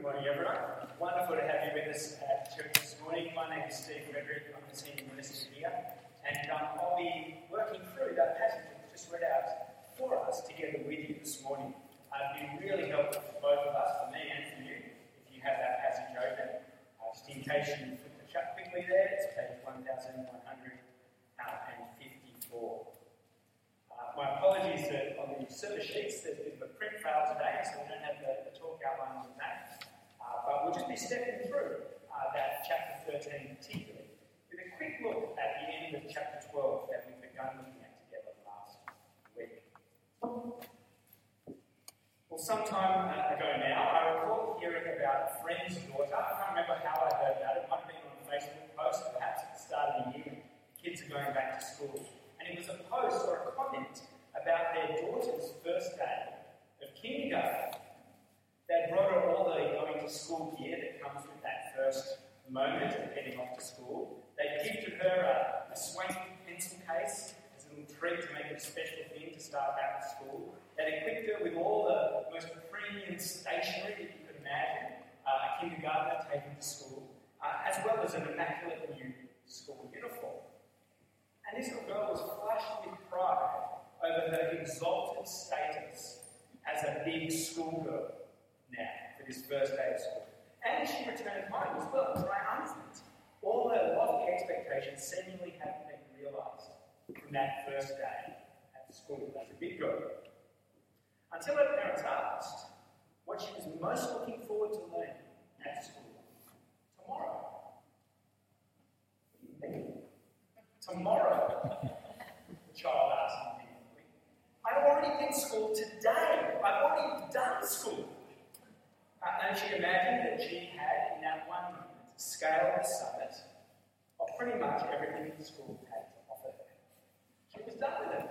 Good morning, everyone. Wonderful to have you with us at church this morning. My name is Steve Frederick. I'm the senior minister here, and um, I'll be working through that passage that just read out for us together with you this morning. Uh, it'd be really helpful for both of us, for me and for you, if you have that passage open. Uh, just in case you flip the shut quickly there, it's page 1154. Uh, my apologies that on the service sheets there's a bit of a print fail today, so we don't have the, the talk outline on that. Uh, but we'll just be stepping through uh, that chapter 13 particularly with a quick look at the end of chapter 12 that we've begun looking at together last week. Well, some time uh, ago now, I recall hearing about a friend's daughter. I can't remember how I heard about it. It might have been on a Facebook post, perhaps at the start of the year kids are going back to school and it was a post or a comment about their daughter's first day of kindergarten. They brought her all the going to school gear that comes with that moment of heading off to school. They gifted her a, a swanky pencil case as a little treat to make it a special thing to start back to school. They equipped her with all the most premium stationery that you could imagine uh, a kindergartner taking to school, uh, as well as an immaculate new school uniform. And this little girl was flushed with pride over her exalted status as a big schoolgirl now for this first day of school. And she returned home as well, triumphant. All her lofty expectations seemingly hadn't been realised from that first day at school as a big girl. Until her parents asked what she was most looking forward to learning at school. Tomorrow. Tomorrow? the child asked indignantly. I've already been school today. I've already done school. Uh, and she imagined that she had, in that one moment, scaled the summit of pretty much everything the school had to offer her. She was done with it.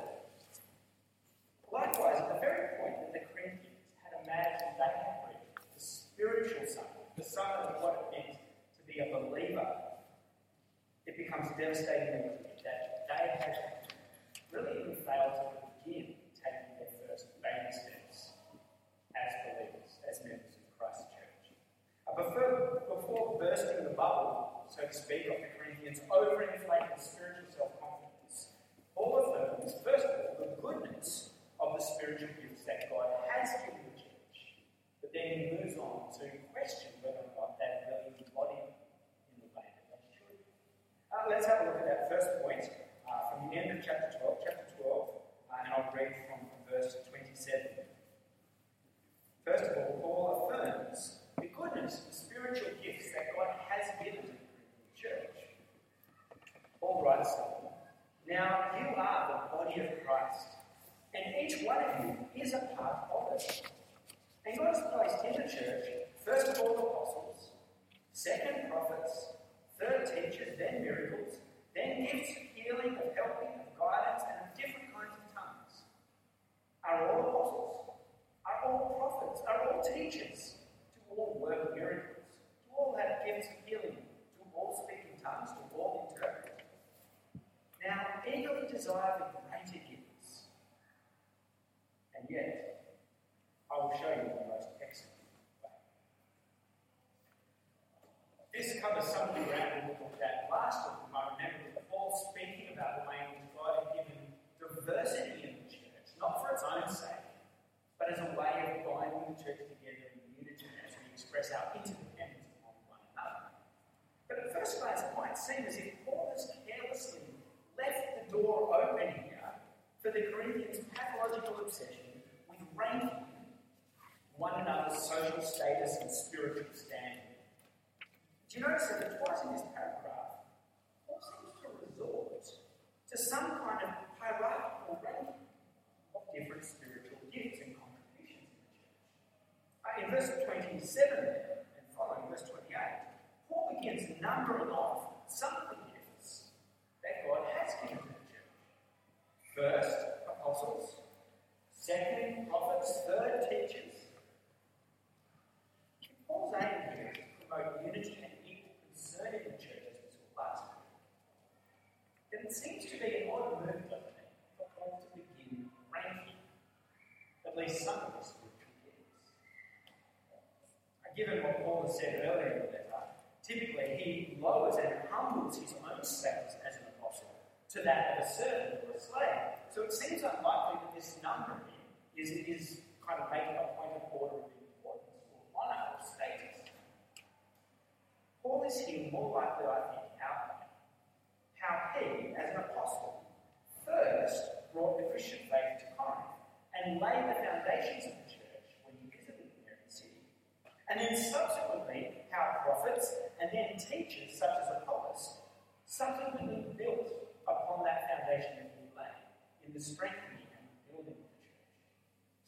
Likewise, at the very point that the Corinthians had imagined they had reached the spiritual summit, the summit of what it meant to be a believer, it becomes said earlier in the letter, typically he lowers and humbles his own status as an apostle to that of a servant or a slave. So it seems unlikely that this numbering is, is kind of making a point of order of importance or honour or status. Paul is here more likely, I think, outlining how he, as an apostle, first brought the Christian faith to Corinth and laid the foundations of the church when he visited the city. And then subsequently, how prophets and then teachers such as Apollos subsequently built upon that foundation that he laid in the strengthening and building of the church.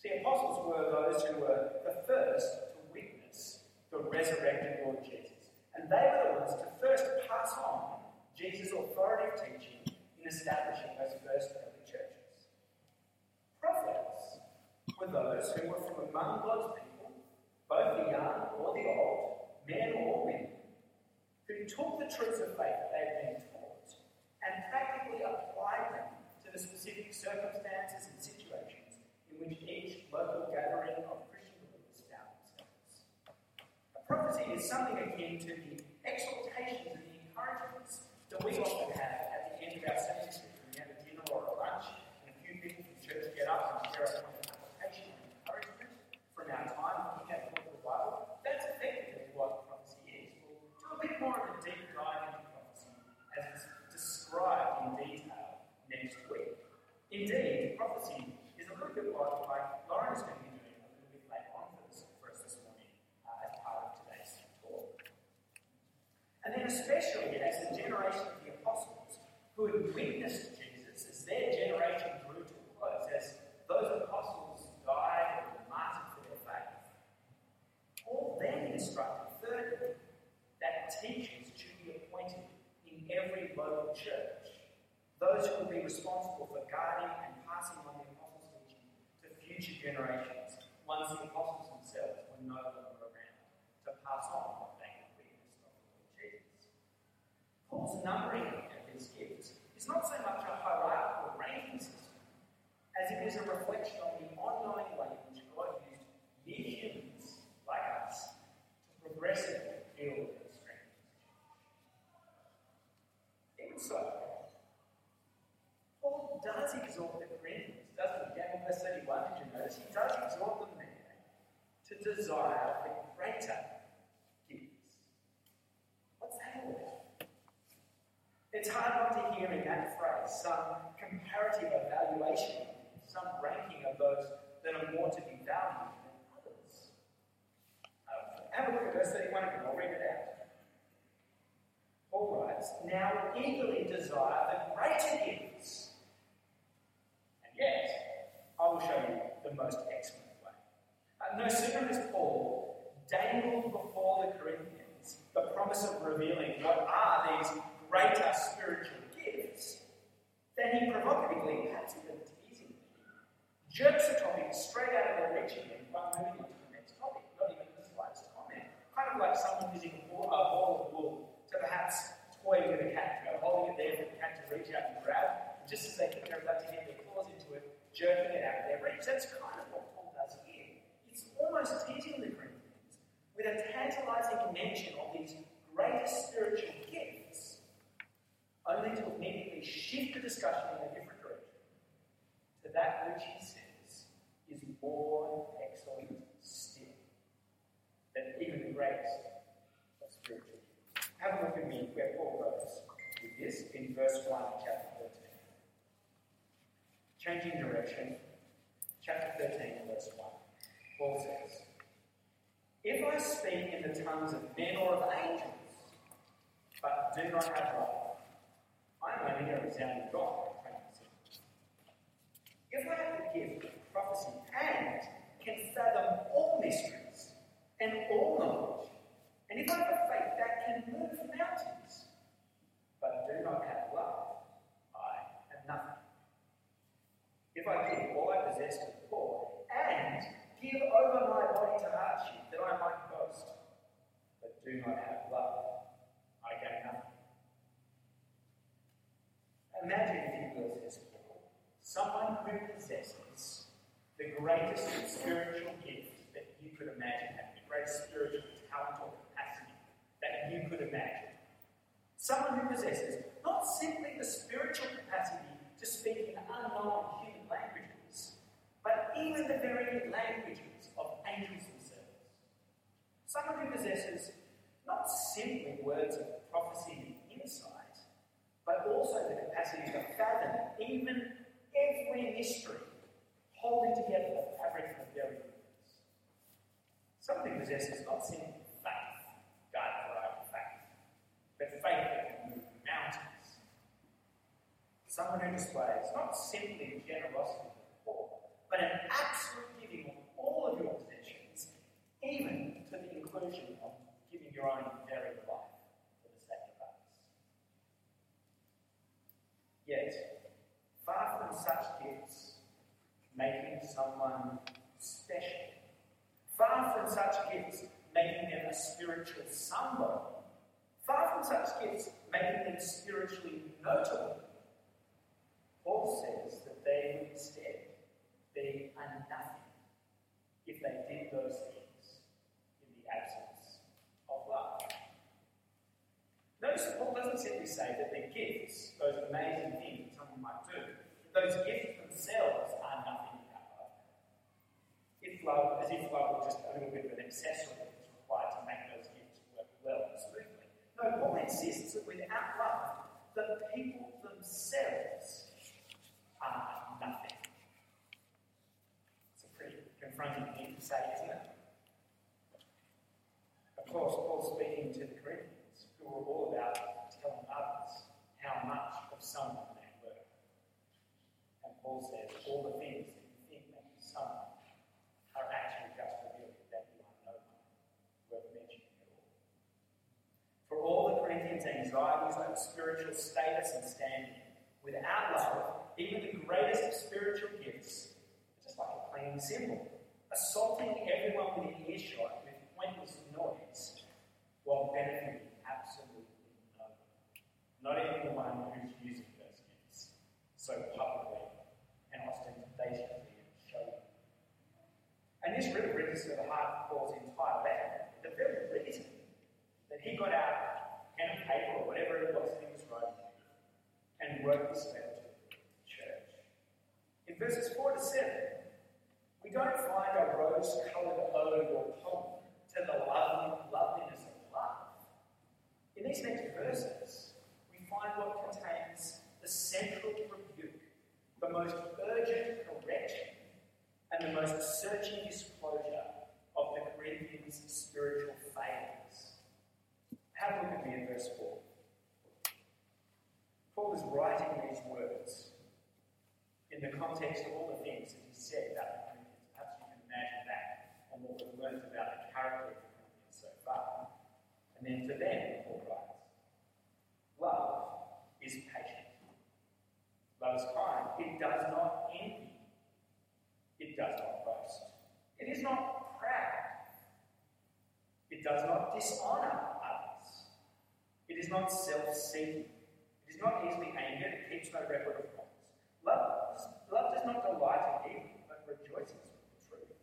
See, apostles were those who were the first to witness the resurrected Lord Jesus. And they were the ones to first pass on Jesus' authoritative teaching in establishing those first early churches. Prophets were those who were from among God's people, both the young or the old, men or women, who took the truths of faith they had been taught and practically applied them to the specific circumstances and situations in which each local gathering of Christian believers found themselves. A prophecy is something akin to the exhortations and the encouragements that we often have at the end of our service when we have a dinner or a lunch, and a few people from church get up and share a point of application and encouragement from our time looking at the book of the Bible. That's effectively what prophecy is. We'll do a bit more of a deep dive into prophecy as it's described in detail next week. Indeed, prophecy is a little bit like, like Lauren is going to be doing a little bit later on for, this, for us this morning uh, as part of today's talk. And then, especially as the generation of the apostles who had witnessed Jesus as their generation grew to a close, as those apostles died or were martyred for their faith, Paul then instructed, thirdly, that teachers should be appointed in every local church. Those who will be responsible for guarding and passing on the apostles' teaching to future generations once the apostles themselves were no longer around to pass on what they had witnessed of the Lord Jesus. Paul's numbering of his gifts is not so much a hierarchical ranking system as it is a reflection on the ongoing way in which God used mere humans like us to progressively build and strengthen his. Even so, Paul does exhort the Corinthians, doesn't he? Down in verse 31, did you notice? He does exhort them there to desire the greater gifts. What's that all about? It's hard not to hear in that phrase some comparative evaluation, some ranking of those are more to be valued than others. Have a look at verse 31 again, I'll read it out. Paul writes, Now eagerly desire the greater gifts. And yet, I will show you the most excellent way. Uh, no sooner has Paul dangled before the Corinthians the promise of revealing what are these greater spiritual gifts, than he provocatively, even teasingly, jerks the topic straight out of their reach again by moving on to the next topic, not even the slightest comment. Kind of like someone using a ball, a ball of wool to perhaps toy with a cat, you know, holding it there for the cat to reach out and grab, just as they think they're about to get their claws into it, jerking it out of their reach. That's kind of what Paul does here. It's almost teasing the Corinthians with a tantalizing mention of these greater spiritual gifts, only to immediately shift the discussion in a different direction to that which he says is more excellent still than even the greatest of spiritual gifts. Have a look at me where Paul goes with this in verse 1 of chapter 13. Changing direction, chapter 13, verse 1. Paul says, If I the tongues of men or of angels, but do not have love, I am only a resounding gong. If I have the gift of prophecy and can fathom all mysteries and all knowledge, and if I have a faith that can move mountains, but do not have love, I have nothing. If I give all I possess to the poor and give over my body to hardship that I might boast, but do not have love, I gain nothing. Imagine, if you will, Paul, someone who possesses the greatest spiritual gift that you could imagine having, the greatest spiritual talent or capacity that you could imagine. Someone who possesses not simply the spiritual capacity to speak in unknown human languages, but even the very languages of angels themselves. Someone who possesses simply words of prophecy and insight, but also the capacity to fathom even every mystery, holding together the fabric of the very universe. Who possesses not simply faith, God provided faith, but faith that can move mountains. Someone who displays not simply generosity to the poor, but an absolute giving of all of your possessions, even to the inclusion of giving your own very life for the sake of others. Yet, far from such gifts making someone special, far from such gifts making them a spiritual somebody, far from such gifts making them spiritually notable, Paul says that they would instead be nothing if they did those things in the absence of love. Notice Paul doesn't simply say that the gifts, those amazing things that someone might do, those gifts themselves are nothing without love. If love, as if love were just a little bit of an accessory that was required to make those gifts work well and smoothly. No, Insists that without love, the people themselves are nothing. It's a pretty confronting thing to say, isn't it? Of course, Paul's speaking to the Corinthians, who were all about telling others how much of someone they were. And Paul says, all the things that you think make you someone are actually just revealing that you are no one worth mentioning at all. For all the Corinthians' spiritual status and standing, without love, even the greatest of spiritual gifts are just like a plain cymbal, assaulting everyone within earshot with pointless noise while benefiting absolutely no one. Not even the one who's using those gifts so publicly and ostentatiously and showing. And this really brings us to the heart of Paul's entire letter. The very reason that he got out pen and paper or whatever it was that he was writing and letter church. In verses 4 to 7, we don't find a rose coloured ode or poem to the loveliness of love. In these next verses, we find what contains the central rebuke, the most urgent correction, and the most searching disclosure of the Corinthians' spiritual failings. Have a look at me in verse 4. Paul is writing these words in the context of all the things that he said about the Corinthians. Perhaps you can imagine that and what we've learned about the character of the Corinthians so far. And then to them, Paul writes, Love is patient. Love is kind. It does not envy. It does not boast. It is not proud. It does not dishonor others. It is not self seeking. Not easily angered. It keeps no record of wrongs. Love, love does not delight in evil, but rejoices with the truth.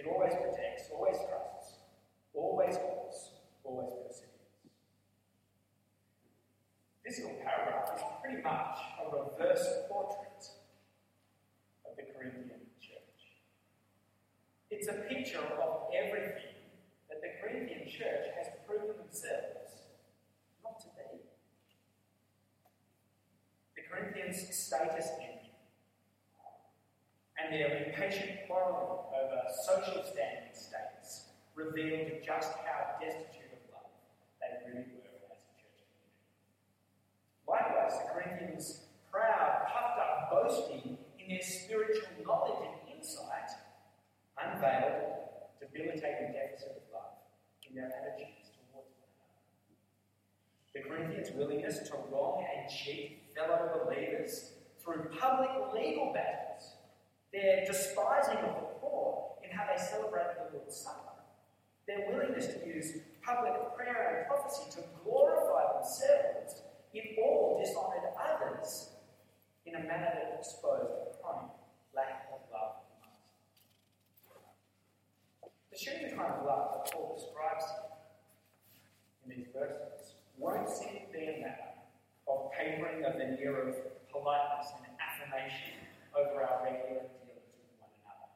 It always protects, always trusts, always hopes, always perseveres. This little paragraph is pretty much a reverse portrait of the Corinthian church. It's a picture of everything that the Corinthian church has proven themselves not to be. The Corinthians' status envy and their impatient quarreling over social standing status revealed just how destitute of love they really were as a church community. Likewise, the Corinthians' proud, puffed up boasting in their spiritual knowledge and insight unveiled debilitating deficit of love in their attitudes towards one another. The Corinthians' willingness to wrong and cheat fellow believers through public legal battles, their despising of the poor in how they celebrate the Lord's Supper, their willingness to use public prayer and prophecy to glorify themselves in all dishonoured others in a manner that exposed the chronic lack of love. The genuine kind of love that Paul describes in these verses won't simply be a matter of papering of the veneer of politeness and affirmation over our regular dealings with one another.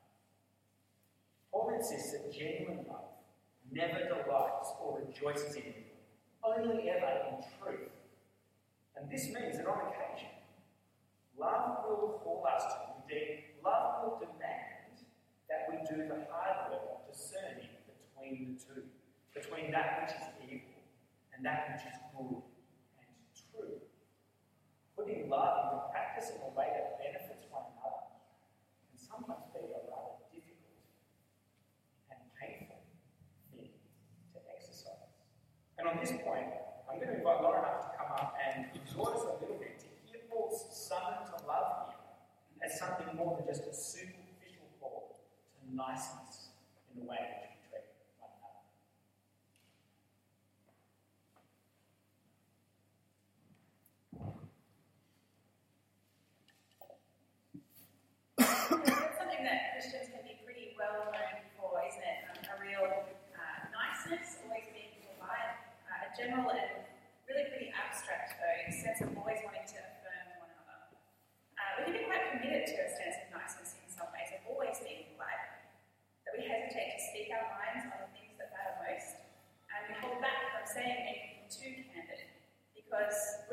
Paul insists that genuine love never delights or rejoices in evil, only ever in truth. And this means that on occasion, love will call us to, indeed, love will demand that we do the hard work of discerning between the two, between that which is evil and that which is good living love and practice in a way that benefits one another can sometimes be a rather difficult and painful thing to exercise. And on this point, I'm going to invite Lauren up to come up and exhort us a little bit to hear Paul's summon to love here as something more than just a superficial call to niceness in the way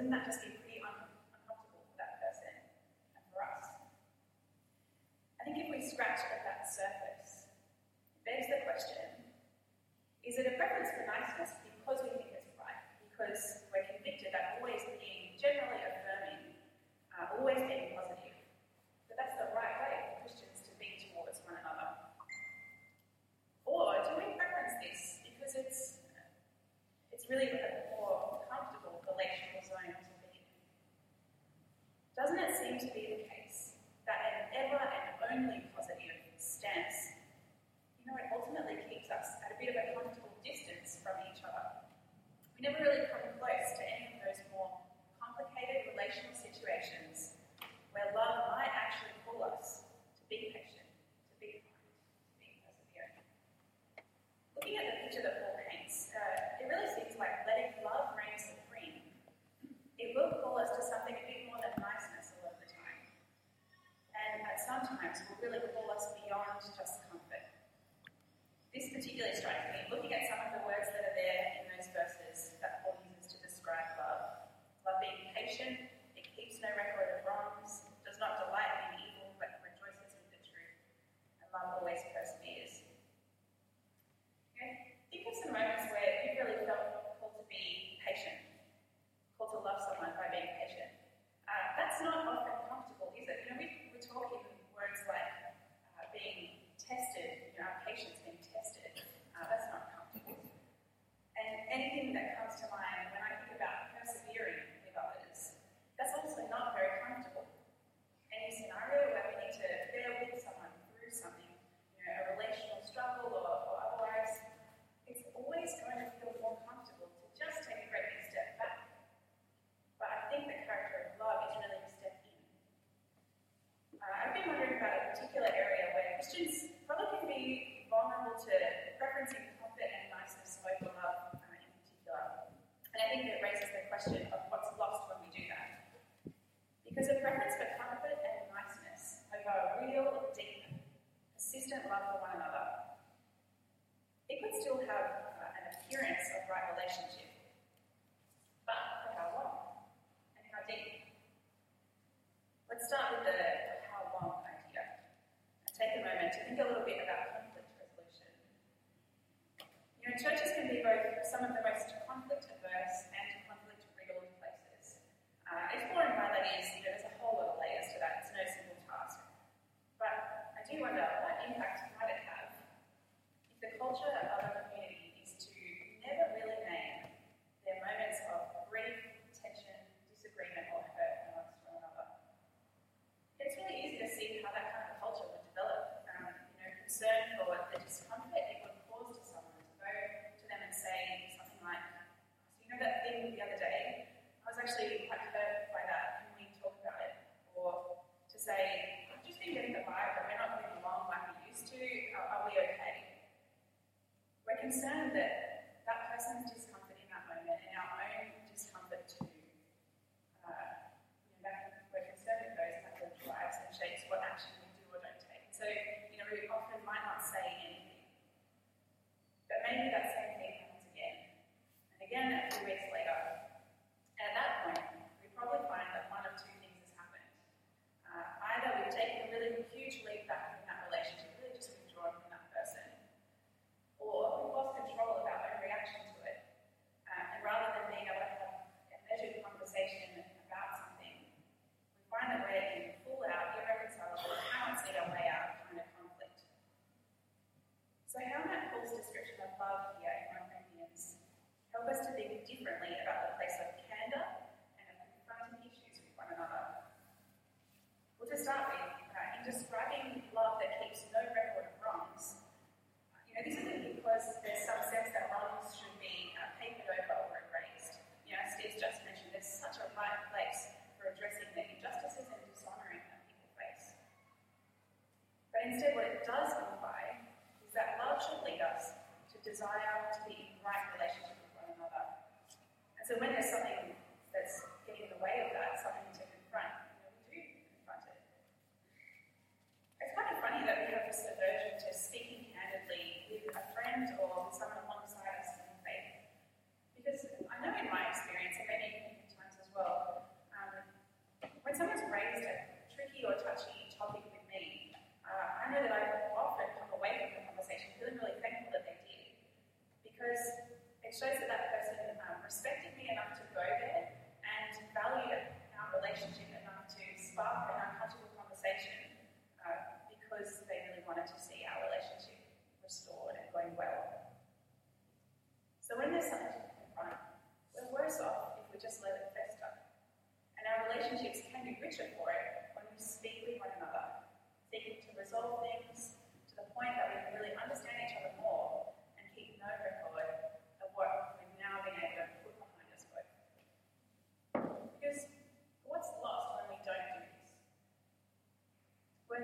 wouldn't that just be impact can it have? If the culture said.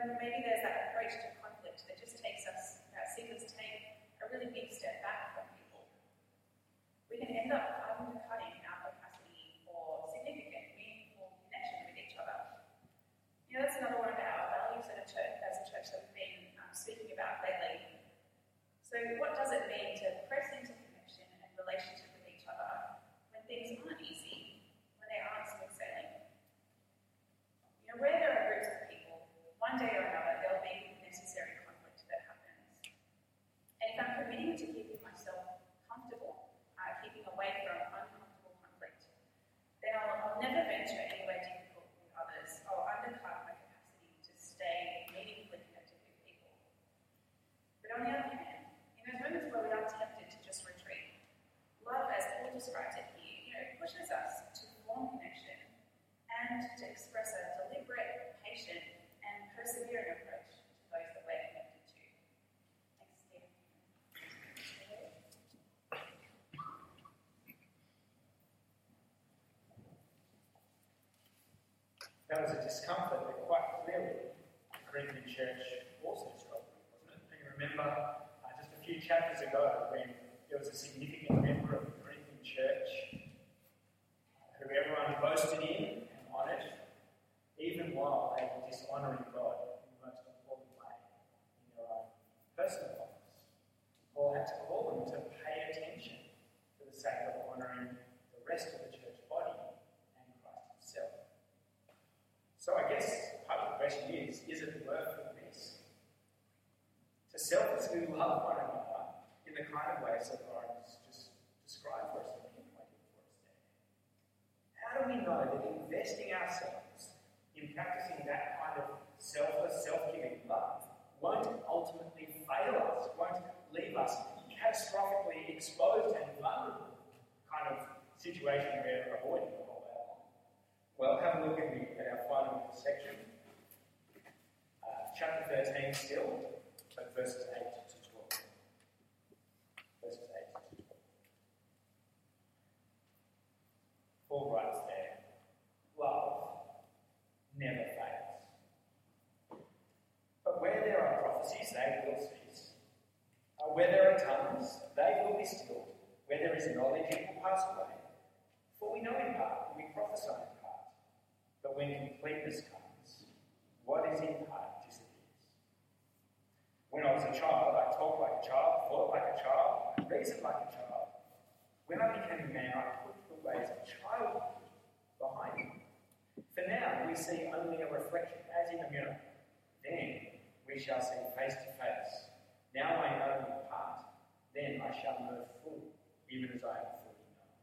Maybe there's that approach to conflict that just takes us, that sees us take a really big step back from people. We can end up undercutting our capacity for significant, meaningful connection with each other. You know, that's another one of our values at a church, as a church that we've been um, speaking about lately. So, what does it mean to press into connection and relationship with each other when things aren't easy, when they aren't smooth sailing? You know, where there are groups of people, one day or another there'll be necessary conflict that happens. And if I'm committing to keeping myself comfortable, uh, keeping away from uncomfortable conflict, then I'll, I'll never venture anywhere difficult with others. I'll undercut my capacity to stay meaningfully connected with people. But on the other hand, in those moments where we are tempted to just retreat, love, as Paul describes it here, you know, pushes us to form connection and to express a deliberate, patient, and persevering approach to those that we're connected to. Thanks, Steve. That was a discomfort that quite clearly the Corinthian church also struggled with, wasn't it? And you remember uh, just a few chapters ago when there was a significant member of the Corinthian church who everyone boasted in while they were dishonouring God in the most important way in their own personal lives. Paul had to call them to pay attention for the sake of honouring the rest of the church body and Christ himself. So I guess part of the question is, is it worth the risk? To selflessly love one another in the kind of ways that has just described for us and pinpointed for us there. How do we know that investing ourselves in practicing that kind of selfless, self-giving love won't ultimately fail us, won't leave us catastrophically exposed and vulnerable kind of situation we're avoiding the whole way? Well, have a look at me at our final section. Uh, chapter 13 still, but verses 8 to 12. Verses 8 to 12. Paul writes there, love never fails. But where there are prophecies, they will cease. Uh, where there are tongues, they will be stilled. Where there is knowledge, it will pass away. For we know in part, and we prophesy in part. But when completeness comes, what is in part disappears. When I was a child, I talked like a child, thought like a child, reasoned like a child. When I became a man, I put For now, we see only a reflection, as in a mirror. Then we shall see face to face. Now I know in part, then I shall know full, even as I am fully known.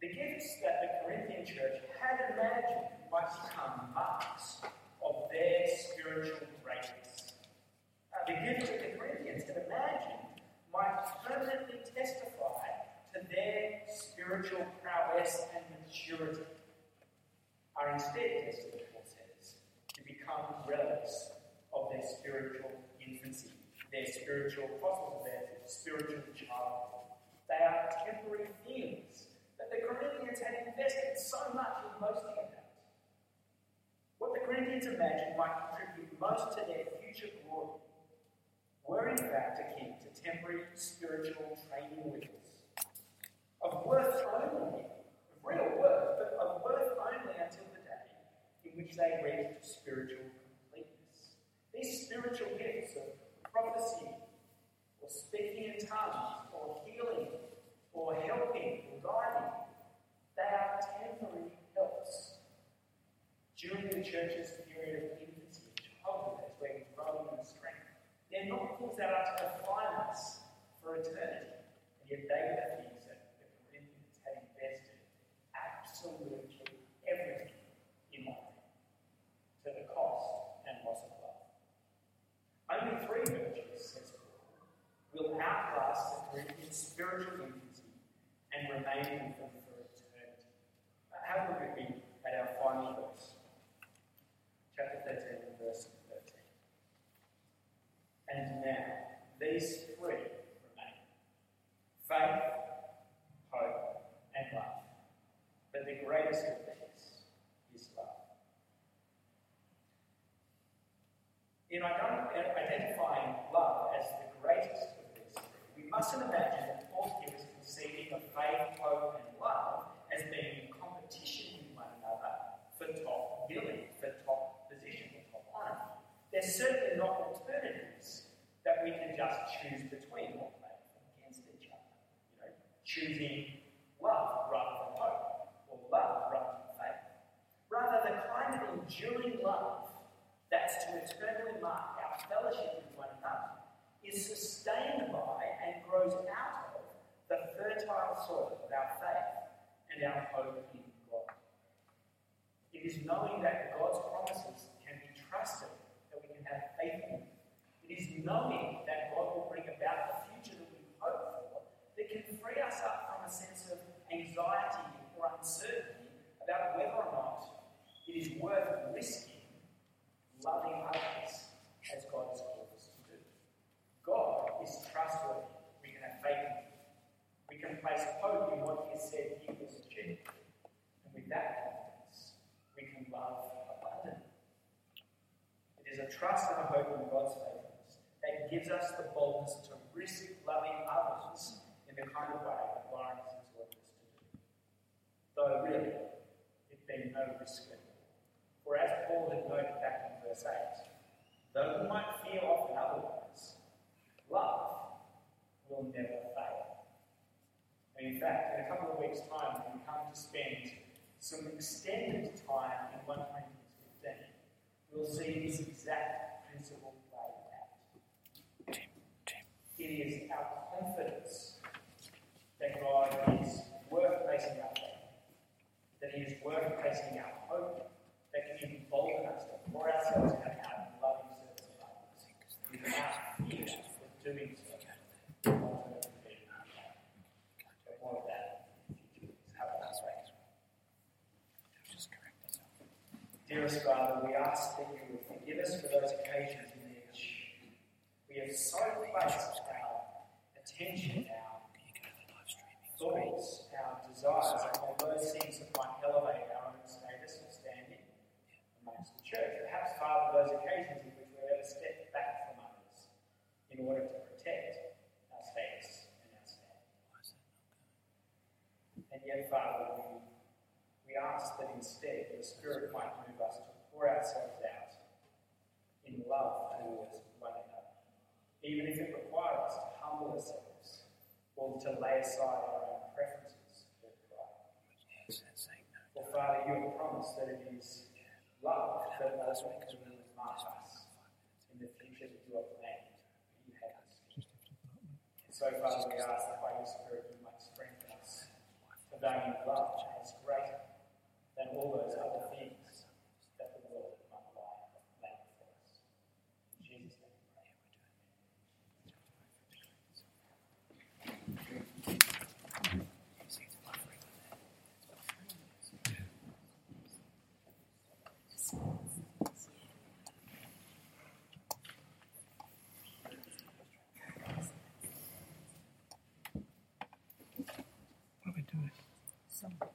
The gifts that the Corinthian church had imagined might become marks of their spiritual greatness. Uh, the gifts that the Corinthians had imagined might permanently testify to their spiritual prowess and are instead destined, Paul says, to become relics of their spiritual infancy, their spiritual fossils, their spiritual childhood. They are temporary things that the Corinthians had invested so much in boasting about. What the Corinthians imagined might contribute most to their future glory were in fact akin to temporary spiritual training wheels of worth only, of real worth, but of worth only until the day which they reached spiritual completeness. These spiritual gifts of prophecy, or speaking in tongues, or healing, or helping, or guiding, they are temporary helps. During the church's period of infancy and childhood, as we're growing in strength, they're not things that are to define us for eternity, and yet they were the things that the Corinthians had invested absolutely everything in life to the cost and loss of love. Only three virtues, says Paul, will outlast the Corinthians' spiritual infancy and remain with them for eternity. Uh, Have a look at me at our final verse, chapter 13, verse 13. And now, these three remain faith, hope, and love. But the greatest of these is love. In ident- identifying love as the greatest of these three, we mustn't imagine that Paul here is conceiving of faith, hope, and love as being in competition with one another for top billing, for top position, for top honor. They're certainly not alternatives that we can just choose between or play against each other. You know, choosing love rather than hope, or love rather than faith. Rather, the kind of enduring love that's to eternally mark our fellowship with one another is sustained by and grows out of the fertile soil of our faith and our hope in God. It is knowing that God's promises can be trusted, that we can have faith in. It is knowing that God will bring about the future that we hope for that can free us up from a sense of anxiety or uncertainty about whether or not it is worth risking loving others as God has called us to do. God is trustworthy. We can have faith in Him. We can place hope in what He has said He will achieve. And with that confidence, we can love abundantly. It is a trust and a hope in God's faithfulness that gives us the boldness to risk loving others in the kind of way that Lauren has taught us to do. Though really, it being no risk at all. For as Paul had noted back in verse 8, though we might feel often otherwise, love will never fail. And in fact, in a couple of weeks' time, when we come to spend some extended time in 1 Corinthians 15, we'll see this exact principle played out. It is our confidence that God is worth placing our faith, that He is worth placing our hope, that can embolden us to pour ourselves out in loving service of others without fear of doing so. ultimately being But more of that in the future. Have a nice way. Dearest Father, we ask that you would forgive us for those occasions in which we have so placed attention, our thoughts, our desires upon those things that might elevate our own status or standing amongst the church. Perhaps, Father, those occasions in which we've ever stepped back from others in order to protect our status and our standing. And yet, Father, we, we ask that instead your Spirit might move us to pour ourselves out in love towards one another, even if it requires us to humble ourselves or to lay aside our own preferences for pride. For Father, you have promised that it is love that ultimately will mark us in the future that you have planned, you have us. And so, Father, we ask that by your Spirit you might strengthen us to value love as greater than all those other things that the world might lie lay before us. In Jesus' name we pray. Some, some, some.